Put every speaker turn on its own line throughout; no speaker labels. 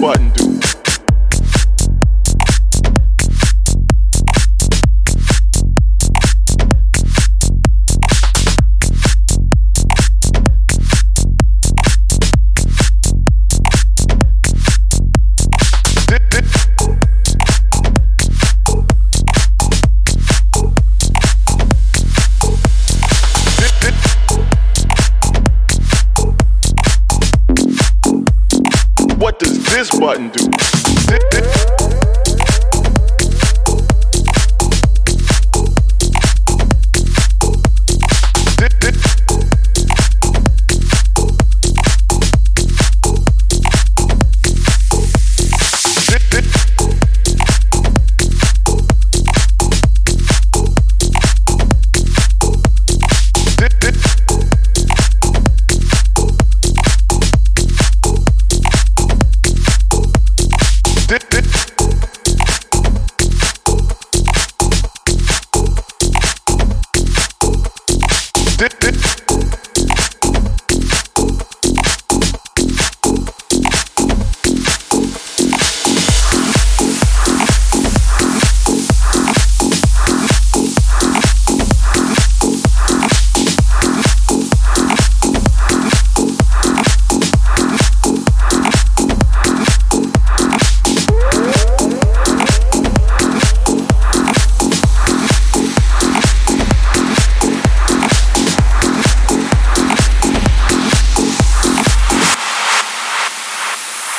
button, this button do? This, this.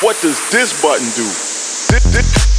What does this button do? Thi- thi-